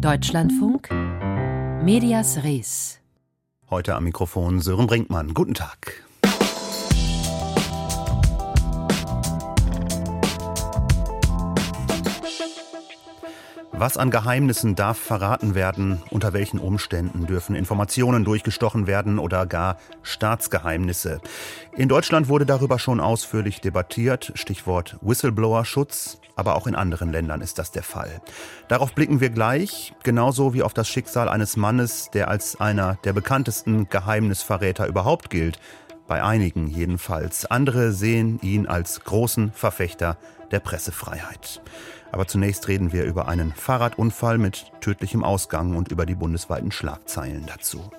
Deutschlandfunk Medias Res. Heute am Mikrofon Sören Brinkmann. Guten Tag. Was an Geheimnissen darf verraten werden? Unter welchen Umständen dürfen Informationen durchgestochen werden oder gar Staatsgeheimnisse? In Deutschland wurde darüber schon ausführlich debattiert, Stichwort Whistleblower-Schutz, aber auch in anderen Ländern ist das der Fall. Darauf blicken wir gleich, genauso wie auf das Schicksal eines Mannes, der als einer der bekanntesten Geheimnisverräter überhaupt gilt, bei einigen jedenfalls. Andere sehen ihn als großen Verfechter der Pressefreiheit. Aber zunächst reden wir über einen Fahrradunfall mit tödlichem Ausgang und über die bundesweiten Schlagzeilen dazu.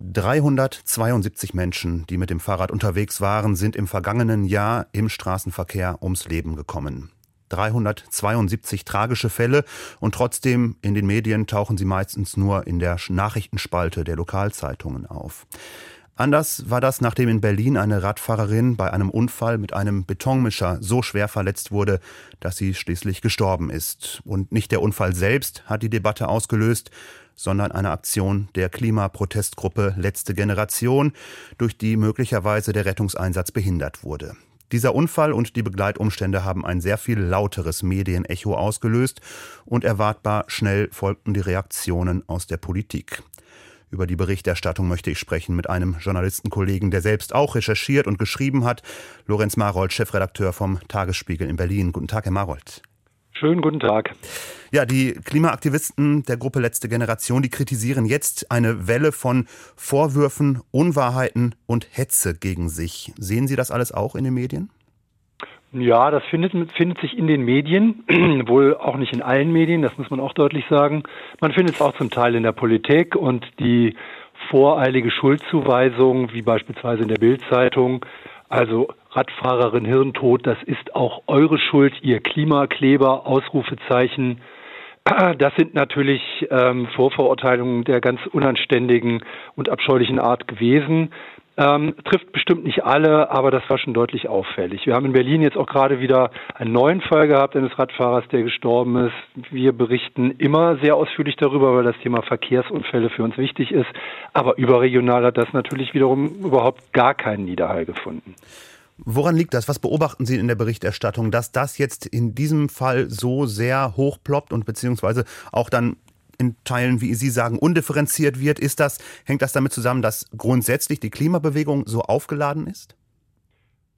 372 Menschen, die mit dem Fahrrad unterwegs waren, sind im vergangenen Jahr im Straßenverkehr ums Leben gekommen. 372 tragische Fälle und trotzdem in den Medien tauchen sie meistens nur in der Nachrichtenspalte der Lokalzeitungen auf. Anders war das, nachdem in Berlin eine Radfahrerin bei einem Unfall mit einem Betonmischer so schwer verletzt wurde, dass sie schließlich gestorben ist. Und nicht der Unfall selbst hat die Debatte ausgelöst, sondern eine Aktion der Klimaprotestgruppe Letzte Generation, durch die möglicherweise der Rettungseinsatz behindert wurde. Dieser Unfall und die Begleitumstände haben ein sehr viel lauteres Medienecho ausgelöst und erwartbar schnell folgten die Reaktionen aus der Politik. Über die Berichterstattung möchte ich sprechen mit einem Journalistenkollegen, der selbst auch recherchiert und geschrieben hat. Lorenz Marold, Chefredakteur vom Tagesspiegel in Berlin. Guten Tag, Herr Marold. Schönen guten Tag. Ja, die Klimaaktivisten der Gruppe Letzte Generation, die kritisieren jetzt eine Welle von Vorwürfen, Unwahrheiten und Hetze gegen sich. Sehen Sie das alles auch in den Medien? Ja, das findet, findet sich in den Medien, wohl auch nicht in allen Medien, das muss man auch deutlich sagen. Man findet es auch zum Teil in der Politik und die voreilige Schuldzuweisung, wie beispielsweise in der Bildzeitung, also Radfahrerin Hirntod, das ist auch eure Schuld, ihr Klimakleber, Ausrufezeichen. Das sind natürlich ähm, Vorverurteilungen der ganz unanständigen und abscheulichen Art gewesen. Ähm, trifft bestimmt nicht alle, aber das war schon deutlich auffällig. Wir haben in Berlin jetzt auch gerade wieder einen neuen Fall gehabt eines Radfahrers, der gestorben ist. Wir berichten immer sehr ausführlich darüber, weil das Thema Verkehrsunfälle für uns wichtig ist. Aber überregional hat das natürlich wiederum überhaupt gar keinen Niederhall gefunden. Woran liegt das? Was beobachten Sie in der Berichterstattung, dass das jetzt in diesem Fall so sehr hochploppt und beziehungsweise auch dann in Teilen, wie Sie sagen, undifferenziert wird. Ist das, hängt das damit zusammen, dass grundsätzlich die Klimabewegung so aufgeladen ist?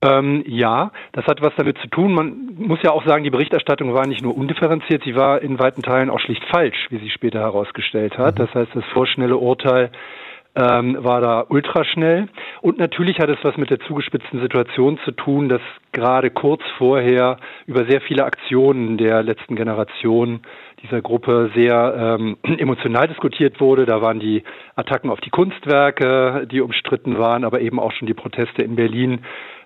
Ähm, ja, das hat was damit zu tun. Man muss ja auch sagen, die Berichterstattung war nicht nur undifferenziert, sie war in weiten Teilen auch schlicht falsch, wie sie später herausgestellt hat. Mhm. Das heißt, das vorschnelle Urteil ähm, war da ultraschnell. Und natürlich hat es was mit der zugespitzten Situation zu tun, dass gerade kurz vorher über sehr viele Aktionen der letzten Generation dieser Gruppe sehr ähm, emotional diskutiert wurde. Da waren die Attacken auf die Kunstwerke, die umstritten waren, aber eben auch schon die Proteste in Berlin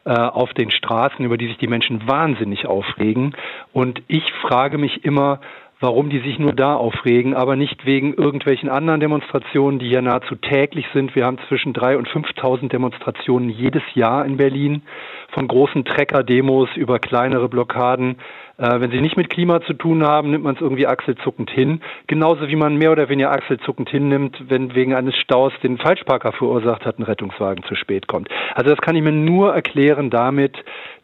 äh, auf den Straßen, über die sich die Menschen wahnsinnig aufregen. Und ich frage mich immer, warum die sich nur da aufregen, aber nicht wegen irgendwelchen anderen Demonstrationen, die ja nahezu täglich sind. Wir haben zwischen drei und 5.000 Demonstrationen jedes Jahr in Berlin, von großen Trecker-Demos über kleinere Blockaden. Äh, wenn sie nicht mit Klima zu tun haben, nimmt man es irgendwie achselzuckend hin. Genauso wie man mehr oder weniger achselzuckend hinnimmt, wenn wegen eines Staus den Falschparker verursacht hat, ein Rettungswagen zu spät kommt. Also das kann ich mir nur erklären damit,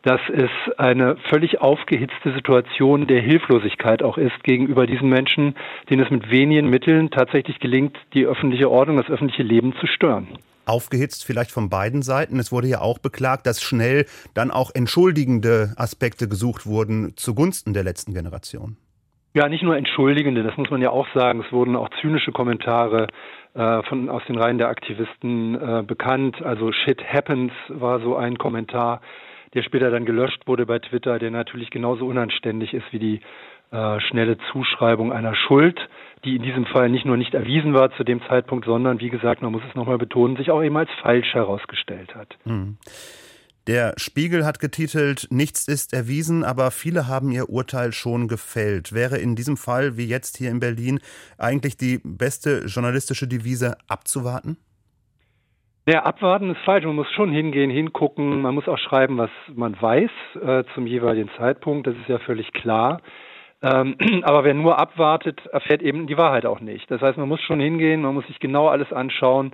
dass es eine völlig aufgehitzte Situation der Hilflosigkeit auch ist gegenüber diesen Menschen, denen es mit wenigen Mitteln tatsächlich gelingt, die öffentliche Ordnung, das öffentliche Leben zu stören aufgehitzt, vielleicht von beiden Seiten. Es wurde ja auch beklagt, dass schnell dann auch entschuldigende Aspekte gesucht wurden zugunsten der letzten Generation. Ja, nicht nur entschuldigende, das muss man ja auch sagen. Es wurden auch zynische Kommentare äh, von, aus den Reihen der Aktivisten äh, bekannt. Also Shit Happens war so ein Kommentar der später dann gelöscht wurde bei Twitter, der natürlich genauso unanständig ist wie die äh, schnelle Zuschreibung einer Schuld, die in diesem Fall nicht nur nicht erwiesen war zu dem Zeitpunkt, sondern wie gesagt, man muss es nochmal betonen, sich auch eben als falsch herausgestellt hat. Hm. Der Spiegel hat getitelt, nichts ist erwiesen, aber viele haben ihr Urteil schon gefällt. Wäre in diesem Fall, wie jetzt hier in Berlin, eigentlich die beste journalistische Devise abzuwarten? Ja, abwarten ist falsch. Man muss schon hingehen, hingucken. Man muss auch schreiben, was man weiß äh, zum jeweiligen Zeitpunkt. Das ist ja völlig klar. Ähm, aber wer nur abwartet, erfährt eben die Wahrheit auch nicht. Das heißt, man muss schon hingehen, man muss sich genau alles anschauen.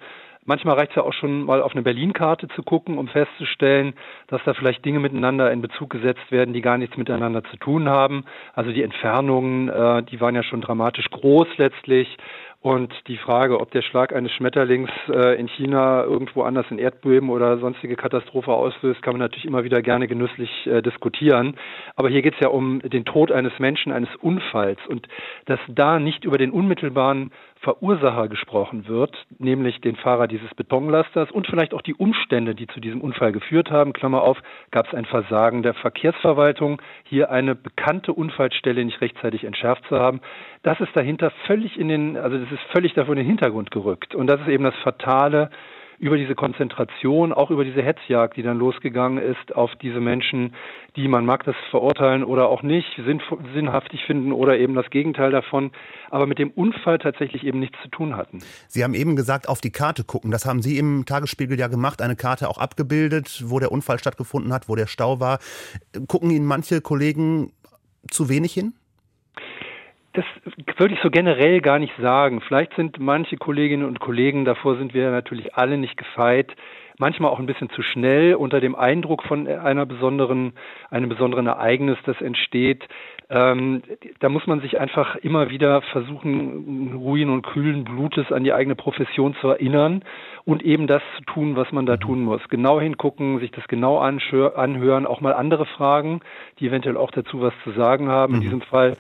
Manchmal reicht es ja auch schon mal auf eine Berlin-Karte zu gucken, um festzustellen, dass da vielleicht Dinge miteinander in Bezug gesetzt werden, die gar nichts miteinander zu tun haben. Also die Entfernungen, äh, die waren ja schon dramatisch groß letztlich. Und die Frage, ob der Schlag eines Schmetterlings äh, in China irgendwo anders in Erdbeben oder sonstige Katastrophe auslöst, kann man natürlich immer wieder gerne genüsslich äh, diskutieren. Aber hier geht es ja um den Tod eines Menschen, eines Unfalls. Und dass da nicht über den unmittelbaren Verursacher gesprochen wird, nämlich den Fahrer dieses Betonlasters und vielleicht auch die Umstände, die zu diesem Unfall geführt haben. Klammer auf, gab es ein Versagen der Verkehrsverwaltung, hier eine bekannte Unfallstelle nicht rechtzeitig entschärft zu haben. Das ist dahinter völlig in den, also das ist völlig davon in den Hintergrund gerückt. Und das ist eben das Fatale über diese Konzentration, auch über diese Hetzjagd, die dann losgegangen ist auf diese Menschen, die man mag das verurteilen oder auch nicht, sinnhaftig finden oder eben das Gegenteil davon, aber mit dem Unfall tatsächlich eben nichts zu tun hatten. Sie haben eben gesagt, auf die Karte gucken. Das haben Sie im Tagesspiegel ja gemacht, eine Karte auch abgebildet, wo der Unfall stattgefunden hat, wo der Stau war. Gucken Ihnen manche Kollegen zu wenig hin? Das würde ich so generell gar nicht sagen. Vielleicht sind manche Kolleginnen und Kollegen, davor sind wir natürlich alle nicht gefeit, manchmal auch ein bisschen zu schnell unter dem Eindruck von einer besonderen, einem besonderen Ereignis, das entsteht. Ähm, da muss man sich einfach immer wieder versuchen, ruhigen und kühlen Blutes an die eigene Profession zu erinnern und eben das zu tun, was man da mhm. tun muss. Genau hingucken, sich das genau anhören, auch mal andere Fragen, die eventuell auch dazu was zu sagen haben. In mhm. diesem Fall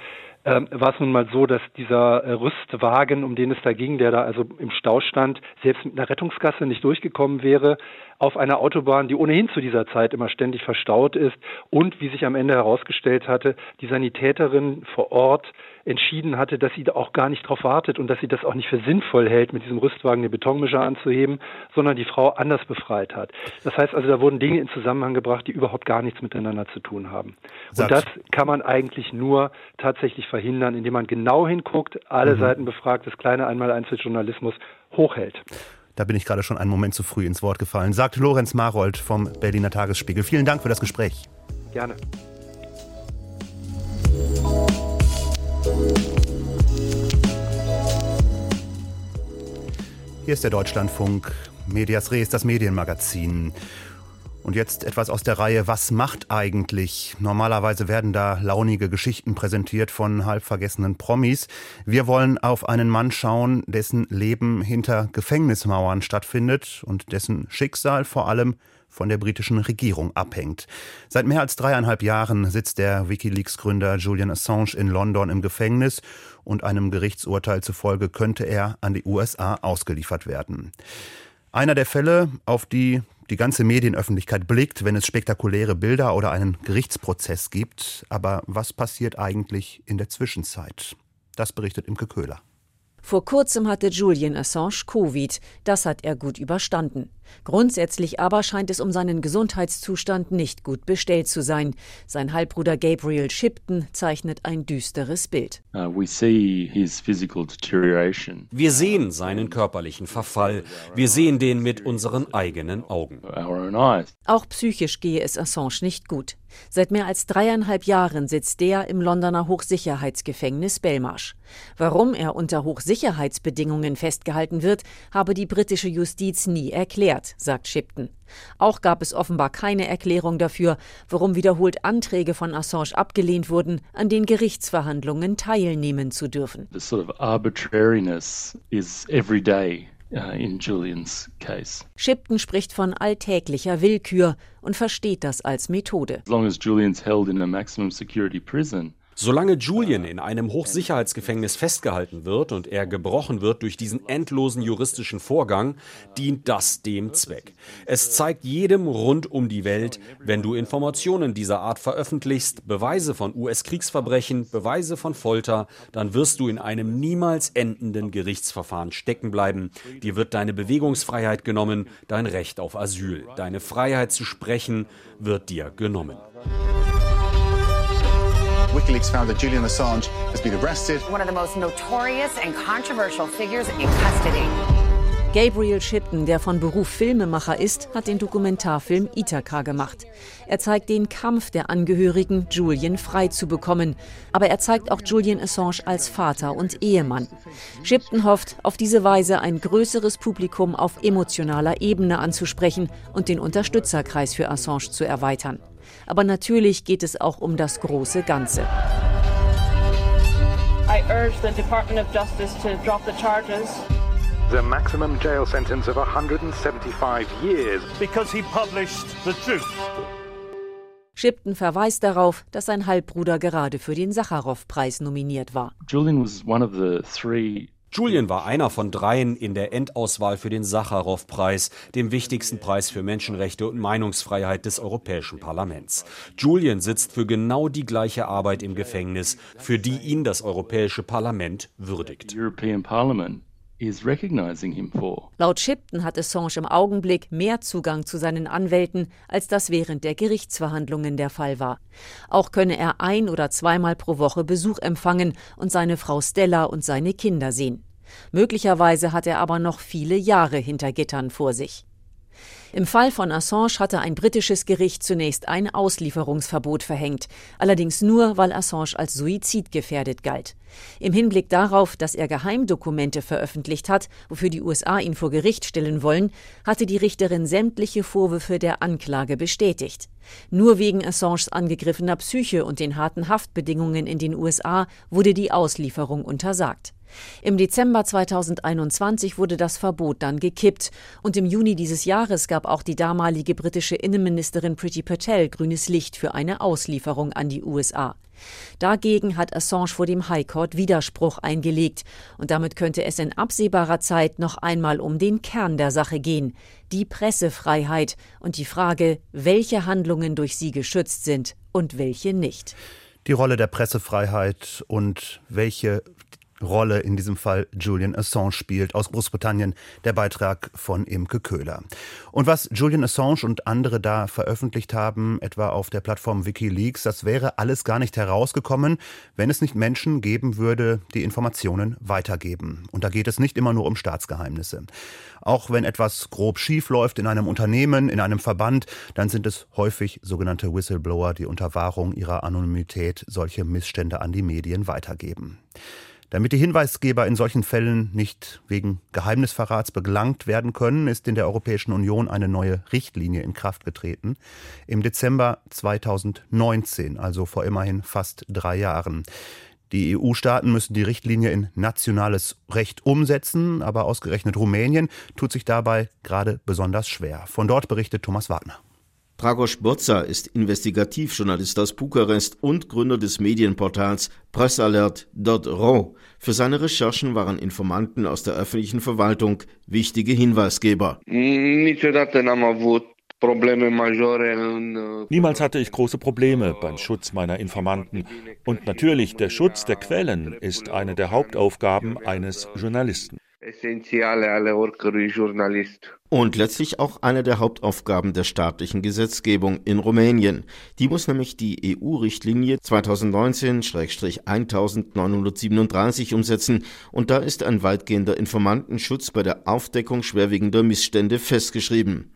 ähm, war es nun mal so, dass dieser äh, Rüstwagen, um den es da ging, der da also im Stau stand, selbst mit einer Rettungsgasse nicht durchgekommen wäre, auf einer Autobahn, die ohnehin zu dieser Zeit immer ständig verstaut ist und, wie sich am Ende herausgestellt hatte, die Sanitäterin vor Ort entschieden hatte, dass sie da auch gar nicht darauf wartet und dass sie das auch nicht für sinnvoll hält, mit diesem Rüstwagen den Betonmischer anzuheben, sondern die Frau anders befreit hat. Das heißt also, da wurden Dinge in Zusammenhang gebracht, die überhaupt gar nichts miteinander zu tun haben. Und das kann man eigentlich nur tatsächlich verhindern, indem man genau hinguckt, alle mhm. Seiten befragt, das kleine Einmaleins für Journalismus hochhält. Da bin ich gerade schon einen Moment zu früh ins Wort gefallen, sagt Lorenz Marold vom Berliner Tagesspiegel. Vielen Dank für das Gespräch. Gerne. Hier ist der Deutschlandfunk, Medias Res, das Medienmagazin. Und jetzt etwas aus der Reihe Was macht eigentlich? Normalerweise werden da launige Geschichten präsentiert von halbvergessenen Promis. Wir wollen auf einen Mann schauen, dessen Leben hinter Gefängnismauern stattfindet und dessen Schicksal vor allem von der britischen Regierung abhängt. Seit mehr als dreieinhalb Jahren sitzt der Wikileaks-Gründer Julian Assange in London im Gefängnis und einem Gerichtsurteil zufolge könnte er an die USA ausgeliefert werden. Einer der Fälle, auf die die ganze Medienöffentlichkeit blickt, wenn es spektakuläre Bilder oder einen Gerichtsprozess gibt. Aber was passiert eigentlich in der Zwischenzeit? Das berichtet Imke Köhler. Vor kurzem hatte Julian Assange Covid. Das hat er gut überstanden. Grundsätzlich aber scheint es um seinen Gesundheitszustand nicht gut bestellt zu sein. Sein Halbbruder Gabriel Shipton zeichnet ein düsteres Bild. Uh, Wir sehen seinen körperlichen Verfall. Wir sehen den mit unseren eigenen Augen. Auch psychisch gehe es Assange nicht gut. Seit mehr als dreieinhalb Jahren sitzt der im Londoner Hochsicherheitsgefängnis Belmarsh. Warum er unter Hochsicherheitsbedingungen festgehalten wird, habe die britische Justiz nie erklärt, sagt Shipton. Auch gab es offenbar keine Erklärung dafür, warum wiederholt Anträge von Assange abgelehnt wurden, an den Gerichtsverhandlungen teilnehmen zu dürfen. The sort of arbitrariness is every day in Julians case. Shipton spricht von alltäglicher Willkür und versteht das als Methode. As long as Julian's held in a maximum security prison, Solange Julian in einem Hochsicherheitsgefängnis festgehalten wird und er gebrochen wird durch diesen endlosen juristischen Vorgang, dient das dem Zweck. Es zeigt jedem rund um die Welt, wenn du Informationen dieser Art veröffentlichst, Beweise von US-Kriegsverbrechen, Beweise von Folter, dann wirst du in einem niemals endenden Gerichtsverfahren stecken bleiben. Dir wird deine Bewegungsfreiheit genommen, dein Recht auf Asyl, deine Freiheit zu sprechen wird dir genommen. WikiLeaks found that Julian Assange has been arrested. One of the most notorious and controversial figures in custody. Gabriel Shipton, der von Beruf Filmemacher ist, hat den Dokumentarfilm Ithaka gemacht. Er zeigt den Kampf der Angehörigen, Julian frei zu bekommen. Aber er zeigt auch Julian Assange als Vater und Ehemann. Shipton hofft, auf diese Weise ein größeres Publikum auf emotionaler Ebene anzusprechen und den Unterstützerkreis für Assange zu erweitern. Aber natürlich geht es auch um das große Ganze. I urge the Department of Justice to drop the charges the maximum jail sentence of 175 years because he published the truth. Shipton verweist darauf, dass sein Halbbruder gerade für den Sacharow-Preis nominiert war. Julian was one of the three Julian war einer von dreien in der Endauswahl für den Sacharow-Preis, dem wichtigsten Preis für Menschenrechte und Meinungsfreiheit des Europäischen Parlaments. Julian sitzt für genau die gleiche Arbeit im Gefängnis, für die ihn das Europäische Parlament würdigt. Laut Shipton hat Assange im Augenblick mehr Zugang zu seinen Anwälten, als das während der Gerichtsverhandlungen der Fall war. Auch könne er ein oder zweimal pro Woche Besuch empfangen und seine Frau Stella und seine Kinder sehen. Möglicherweise hat er aber noch viele Jahre hinter Gittern vor sich. Im Fall von Assange hatte ein britisches Gericht zunächst ein Auslieferungsverbot verhängt, allerdings nur, weil Assange als suizidgefährdet galt. Im Hinblick darauf, dass er Geheimdokumente veröffentlicht hat, wofür die USA ihn vor Gericht stellen wollen, hatte die Richterin sämtliche Vorwürfe der Anklage bestätigt. Nur wegen Assanges angegriffener Psyche und den harten Haftbedingungen in den USA wurde die Auslieferung untersagt. Im Dezember 2021 wurde das Verbot dann gekippt und im Juni dieses Jahres gab auch die damalige britische Innenministerin Priti Patel grünes Licht für eine Auslieferung an die USA. Dagegen hat Assange vor dem High Court Widerspruch eingelegt und damit könnte es in absehbarer Zeit noch einmal um den Kern der Sache gehen, die Pressefreiheit und die Frage, welche Handlungen durch sie geschützt sind und welche nicht. Die Rolle der Pressefreiheit und welche Rolle in diesem Fall Julian Assange spielt. Aus Großbritannien der Beitrag von Imke Köhler. Und was Julian Assange und andere da veröffentlicht haben, etwa auf der Plattform Wikileaks, das wäre alles gar nicht herausgekommen, wenn es nicht Menschen geben würde, die Informationen weitergeben. Und da geht es nicht immer nur um Staatsgeheimnisse. Auch wenn etwas grob schief läuft in einem Unternehmen, in einem Verband, dann sind es häufig sogenannte Whistleblower, die unter Wahrung ihrer Anonymität solche Missstände an die Medien weitergeben. Damit die Hinweisgeber in solchen Fällen nicht wegen Geheimnisverrats belangt werden können, ist in der Europäischen Union eine neue Richtlinie in Kraft getreten. Im Dezember 2019, also vor immerhin fast drei Jahren. Die EU-Staaten müssen die Richtlinie in nationales Recht umsetzen, aber ausgerechnet Rumänien tut sich dabei gerade besonders schwer. Von dort berichtet Thomas Wagner. Dragos Botza ist Investigativjournalist aus Bukarest und Gründer des Medienportals Pressalert.ro. Für seine Recherchen waren Informanten aus der öffentlichen Verwaltung wichtige Hinweisgeber. Uh, Niemals hatte ich große Probleme beim Schutz meiner Informanten. Und natürlich, der Schutz der Quellen ist eine der Hauptaufgaben eines Journalisten. Und letztlich auch eine der Hauptaufgaben der staatlichen Gesetzgebung in Rumänien. Die muss nämlich die EU-Richtlinie 2019-1937 umsetzen. Und da ist ein weitgehender Informantenschutz bei der Aufdeckung schwerwiegender Missstände festgeschrieben.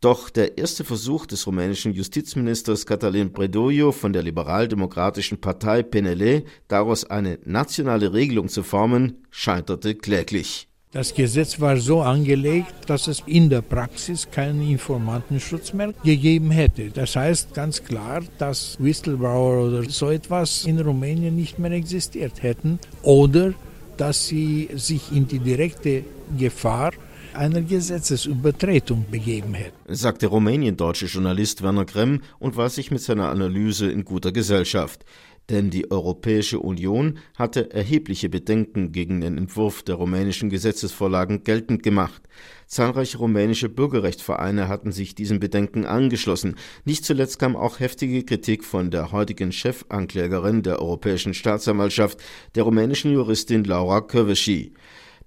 Doch der erste Versuch des rumänischen Justizministers Catalin Predoiu von der liberaldemokratischen Partei PNL, daraus eine nationale Regelung zu formen, scheiterte kläglich. Das Gesetz war so angelegt, dass es in der Praxis keinen Informantenschutz mehr gegeben hätte. Das heißt ganz klar, dass Whistleblower oder so etwas in Rumänien nicht mehr existiert hätten oder dass sie sich in die direkte Gefahr einer Gesetzesübertretung begeben hätte. Sagte Rumänien-deutsche Journalist Werner Kremm und war sich mit seiner Analyse in guter Gesellschaft. Denn die Europäische Union hatte erhebliche Bedenken gegen den Entwurf der rumänischen Gesetzesvorlagen geltend gemacht. Zahlreiche rumänische Bürgerrechtsvereine hatten sich diesen Bedenken angeschlossen. Nicht zuletzt kam auch heftige Kritik von der heutigen Chefanklägerin der Europäischen Staatsanwaltschaft, der rumänischen Juristin Laura Kövesi.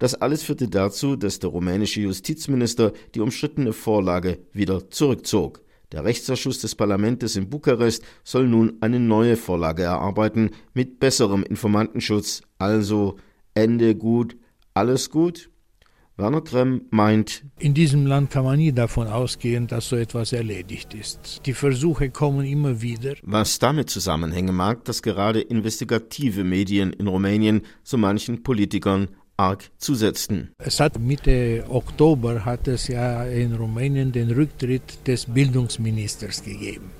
Das alles führte dazu, dass der rumänische Justizminister die umstrittene Vorlage wieder zurückzog. Der Rechtsausschuss des Parlaments in Bukarest soll nun eine neue Vorlage erarbeiten mit besserem Informantenschutz. Also Ende gut, alles gut? Werner Kremm meint, in diesem Land kann man nie davon ausgehen, dass so etwas erledigt ist. Die Versuche kommen immer wieder. Was damit zusammenhängen mag, dass gerade investigative Medien in Rumänien so manchen Politikern arg zusetzten. Es hat Mitte Oktober hat es ja in Rumänien den Rücktritt des Bildungsministers gegeben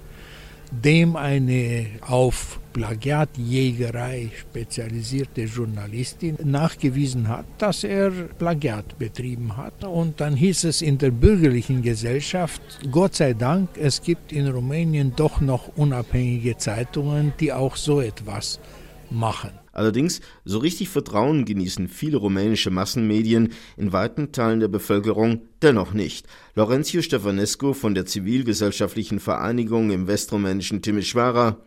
dem eine auf Plagiatjägerei spezialisierte Journalistin nachgewiesen hat, dass er Plagiat betrieben hat. Und dann hieß es in der bürgerlichen Gesellschaft, Gott sei Dank, es gibt in Rumänien doch noch unabhängige Zeitungen, die auch so etwas machen. Allerdings, so richtig Vertrauen genießen viele rumänische Massenmedien in weiten Teilen der Bevölkerung dennoch nicht. Lorenzo Stefanescu von der zivilgesellschaftlichen Vereinigung im westrumänischen Timișoara.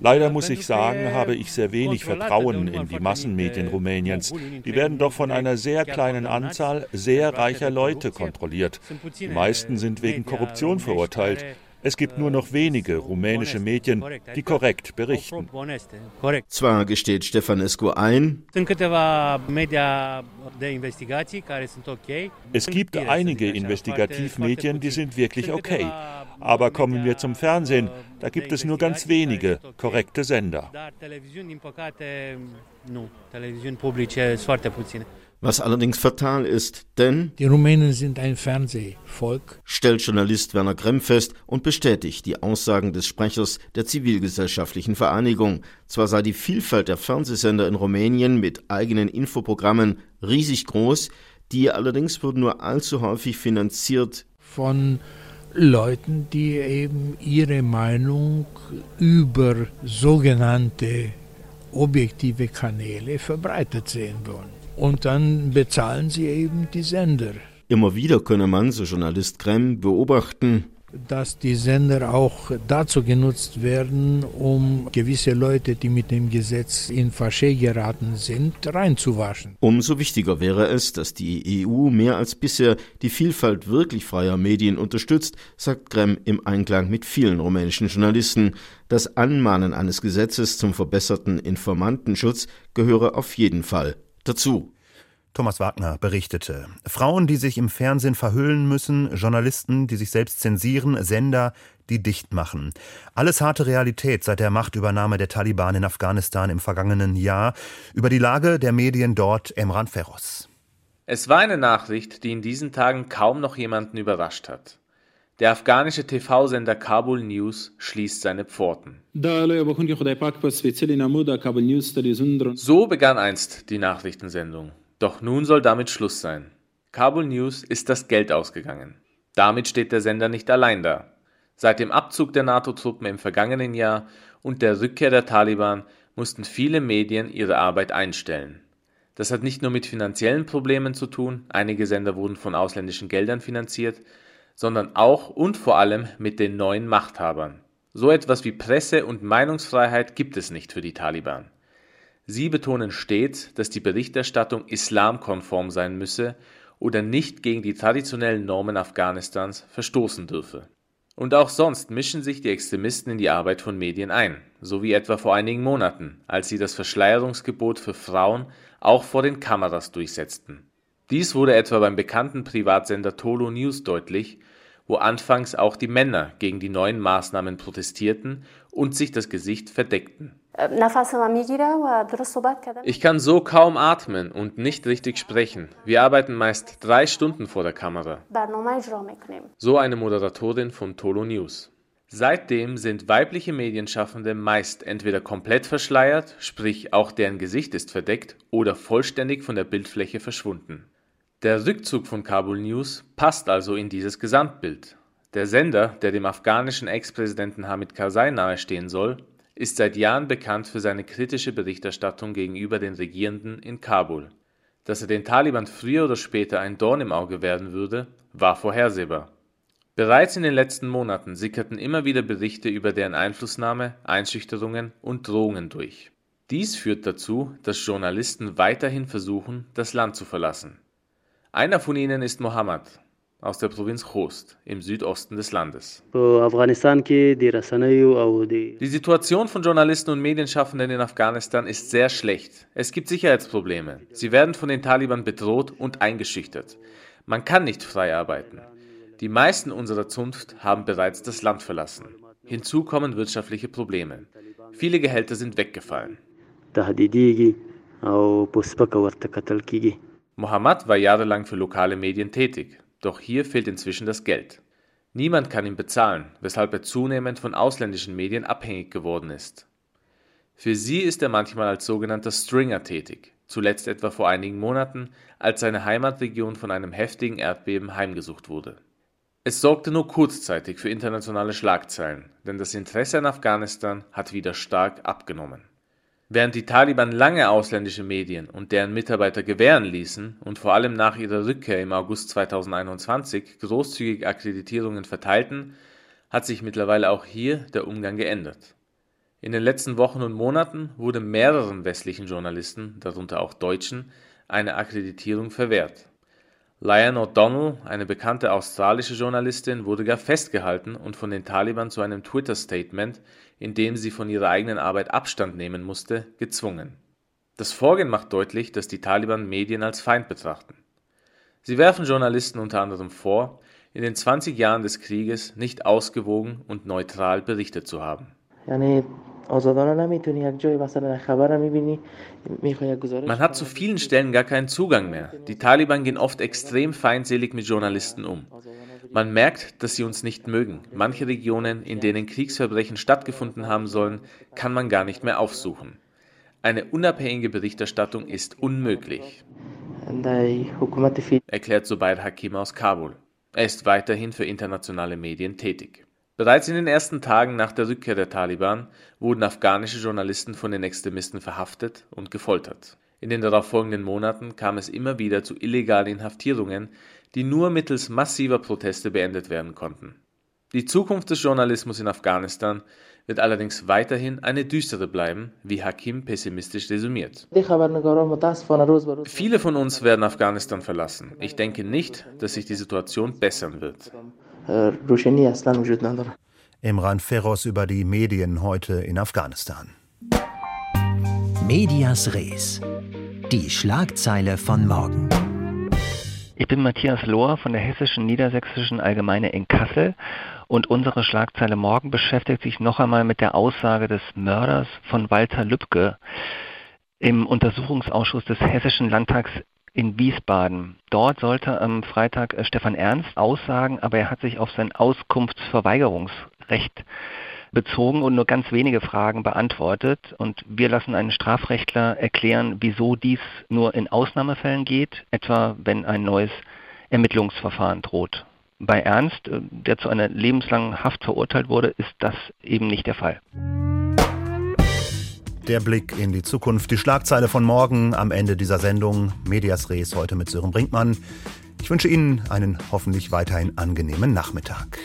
Leider muss ich sagen, habe ich sehr wenig Vertrauen in die Massenmedien Rumäniens. Die werden doch von einer sehr kleinen Anzahl sehr reicher Leute kontrolliert. Die meisten sind wegen Korruption verurteilt. Es gibt nur noch wenige rumänische Medien, die korrekt berichten. Zwar gesteht Stefanescu ein, es gibt einige Investigativmedien, die sind wirklich okay. Aber kommen wir zum Fernsehen, da gibt es nur ganz wenige korrekte Sender. Was allerdings fatal ist, denn die Rumänen sind ein Fernsehvolk, stellt Journalist Werner Kremm fest und bestätigt die Aussagen des Sprechers der zivilgesellschaftlichen Vereinigung. Zwar sei die Vielfalt der Fernsehsender in Rumänien mit eigenen Infoprogrammen riesig groß, die allerdings wurden nur allzu häufig finanziert. Von Leuten, die eben ihre Meinung über sogenannte objektive Kanäle verbreitet sehen wollen und dann bezahlen sie eben die Sender. Immer wieder könne man, so Journalist Krem, beobachten, dass die Sender auch dazu genutzt werden, um gewisse Leute, die mit dem Gesetz in Fasche geraten sind, reinzuwaschen. Umso wichtiger wäre es, dass die EU mehr als bisher die Vielfalt wirklich freier Medien unterstützt, sagt Grem im Einklang mit vielen rumänischen Journalisten. Das Anmahnen eines Gesetzes zum verbesserten Informantenschutz gehöre auf jeden Fall dazu. Thomas Wagner berichtete. Frauen, die sich im Fernsehen verhüllen müssen, Journalisten, die sich selbst zensieren, Sender, die dicht machen. Alles harte Realität seit der Machtübernahme der Taliban in Afghanistan im vergangenen Jahr. Über die Lage der Medien dort Emran Ferros. Es war eine Nachricht, die in diesen Tagen kaum noch jemanden überrascht hat. Der afghanische TV-Sender Kabul News schließt seine Pforten. So begann einst die Nachrichtensendung. Doch nun soll damit Schluss sein. Kabul News ist das Geld ausgegangen. Damit steht der Sender nicht allein da. Seit dem Abzug der NATO-Truppen im vergangenen Jahr und der Rückkehr der Taliban mussten viele Medien ihre Arbeit einstellen. Das hat nicht nur mit finanziellen Problemen zu tun, einige Sender wurden von ausländischen Geldern finanziert, sondern auch und vor allem mit den neuen Machthabern. So etwas wie Presse- und Meinungsfreiheit gibt es nicht für die Taliban. Sie betonen stets, dass die Berichterstattung islamkonform sein müsse oder nicht gegen die traditionellen Normen Afghanistans verstoßen dürfe. Und auch sonst mischen sich die Extremisten in die Arbeit von Medien ein, so wie etwa vor einigen Monaten, als sie das Verschleierungsgebot für Frauen auch vor den Kameras durchsetzten. Dies wurde etwa beim bekannten Privatsender Tolo News deutlich, wo anfangs auch die Männer gegen die neuen Maßnahmen protestierten und sich das Gesicht verdeckten. Ich kann so kaum atmen und nicht richtig sprechen. Wir arbeiten meist drei Stunden vor der Kamera. So eine Moderatorin von Tolo News. Seitdem sind weibliche Medienschaffende meist entweder komplett verschleiert, sprich auch deren Gesicht ist verdeckt, oder vollständig von der Bildfläche verschwunden. Der Rückzug von Kabul News passt also in dieses Gesamtbild. Der Sender, der dem afghanischen Ex-Präsidenten Hamid Karzai nahestehen soll, ist seit Jahren bekannt für seine kritische Berichterstattung gegenüber den Regierenden in Kabul. Dass er den Taliban früher oder später ein Dorn im Auge werden würde, war vorhersehbar. Bereits in den letzten Monaten sickerten immer wieder Berichte über deren Einflussnahme, Einschüchterungen und Drohungen durch. Dies führt dazu, dass Journalisten weiterhin versuchen, das Land zu verlassen. Einer von ihnen ist Mohammed. aus der Provinz Khost im Südosten des Landes. Die Situation von Journalisten und Medienschaffenden in Afghanistan ist sehr schlecht. Es gibt Sicherheitsprobleme. Sie werden von den Taliban bedroht und eingeschüchtert. Man kann nicht frei arbeiten. Die meisten unserer Zunft haben bereits das Land verlassen. Hinzu kommen wirtschaftliche Probleme. Viele Gehälter sind weggefallen. Mohammed war jahrelang für lokale Medien tätig. Doch hier fehlt inzwischen das Geld. Niemand kann ihn bezahlen, weshalb er zunehmend von ausländischen Medien abhängig geworden ist. Für sie ist er manchmal als sogenannter Stringer tätig, zuletzt etwa vor einigen Monaten, als seine Heimatregion von einem heftigen Erdbeben heimgesucht wurde. Es sorgte nur kurzzeitig für internationale Schlagzeilen, denn das Interesse an Afghanistan hat wieder stark abgenommen. Während die Taliban lange ausländische Medien und deren Mitarbeiter gewähren ließen und vor allem nach ihrer Rückkehr im August 2021 großzügig Akkreditierungen verteilten, hat sich mittlerweile auch hier der Umgang geändert. In den letzten Wochen und Monaten wurde mehreren westlichen Journalisten, darunter auch Deutschen, eine Akkreditierung verwehrt. Liane O'Donnell, eine bekannte australische Journalistin, wurde gar festgehalten und von den Taliban zu einem Twitter-Statement, in dem sie von ihrer eigenen Arbeit Abstand nehmen musste, gezwungen. Das Vorgehen macht deutlich, dass die Taliban Medien als Feind betrachten. Sie werfen Journalisten unter anderem vor, in den 20 Jahren des Krieges nicht ausgewogen und neutral berichtet zu haben. Man hat zu vielen Stellen gar keinen Zugang mehr. Die Taliban gehen oft extrem feindselig mit Journalisten um. Man merkt, dass sie uns nicht mögen. Manche Regionen, in denen Kriegsverbrechen stattgefunden haben sollen, kann man gar nicht mehr aufsuchen. Eine unabhängige Berichterstattung ist unmöglich, erklärt Zubair Hakim aus Kabul. Er ist weiterhin für internationale Medien tätig. Bereits in den ersten Tagen nach der Rückkehr der Taliban wurden afghanische Journalisten von den Extremisten verhaftet und gefoltert. In den darauffolgenden Monaten kam es immer wieder zu illegalen Inhaftierungen, die nur mittels massiver Proteste beendet werden konnten. Die Zukunft des Journalismus in Afghanistan wird allerdings weiterhin eine düstere bleiben, wie Hakim pessimistisch resümiert. Viele von uns werden Afghanistan verlassen. Ich denke nicht, dass sich die Situation bessern wird. Imran Feroz über die Medien heute in Afghanistan. Medias Res. Die Schlagzeile von morgen. Ich bin Matthias Lohr von der Hessischen Niedersächsischen Allgemeine in Kassel und unsere Schlagzeile morgen beschäftigt sich noch einmal mit der Aussage des Mörders von Walter Lübcke. Im Untersuchungsausschuss des Hessischen Landtags in Wiesbaden. Dort sollte am Freitag äh, Stefan Ernst aussagen, aber er hat sich auf sein Auskunftsverweigerungsrecht bezogen und nur ganz wenige Fragen beantwortet. Und wir lassen einen Strafrechtler erklären, wieso dies nur in Ausnahmefällen geht, etwa wenn ein neues Ermittlungsverfahren droht. Bei Ernst, äh, der zu einer lebenslangen Haft verurteilt wurde, ist das eben nicht der Fall. Der Blick in die Zukunft, die Schlagzeile von morgen am Ende dieser Sendung Medias Res heute mit Sören Brinkmann. Ich wünsche Ihnen einen hoffentlich weiterhin angenehmen Nachmittag.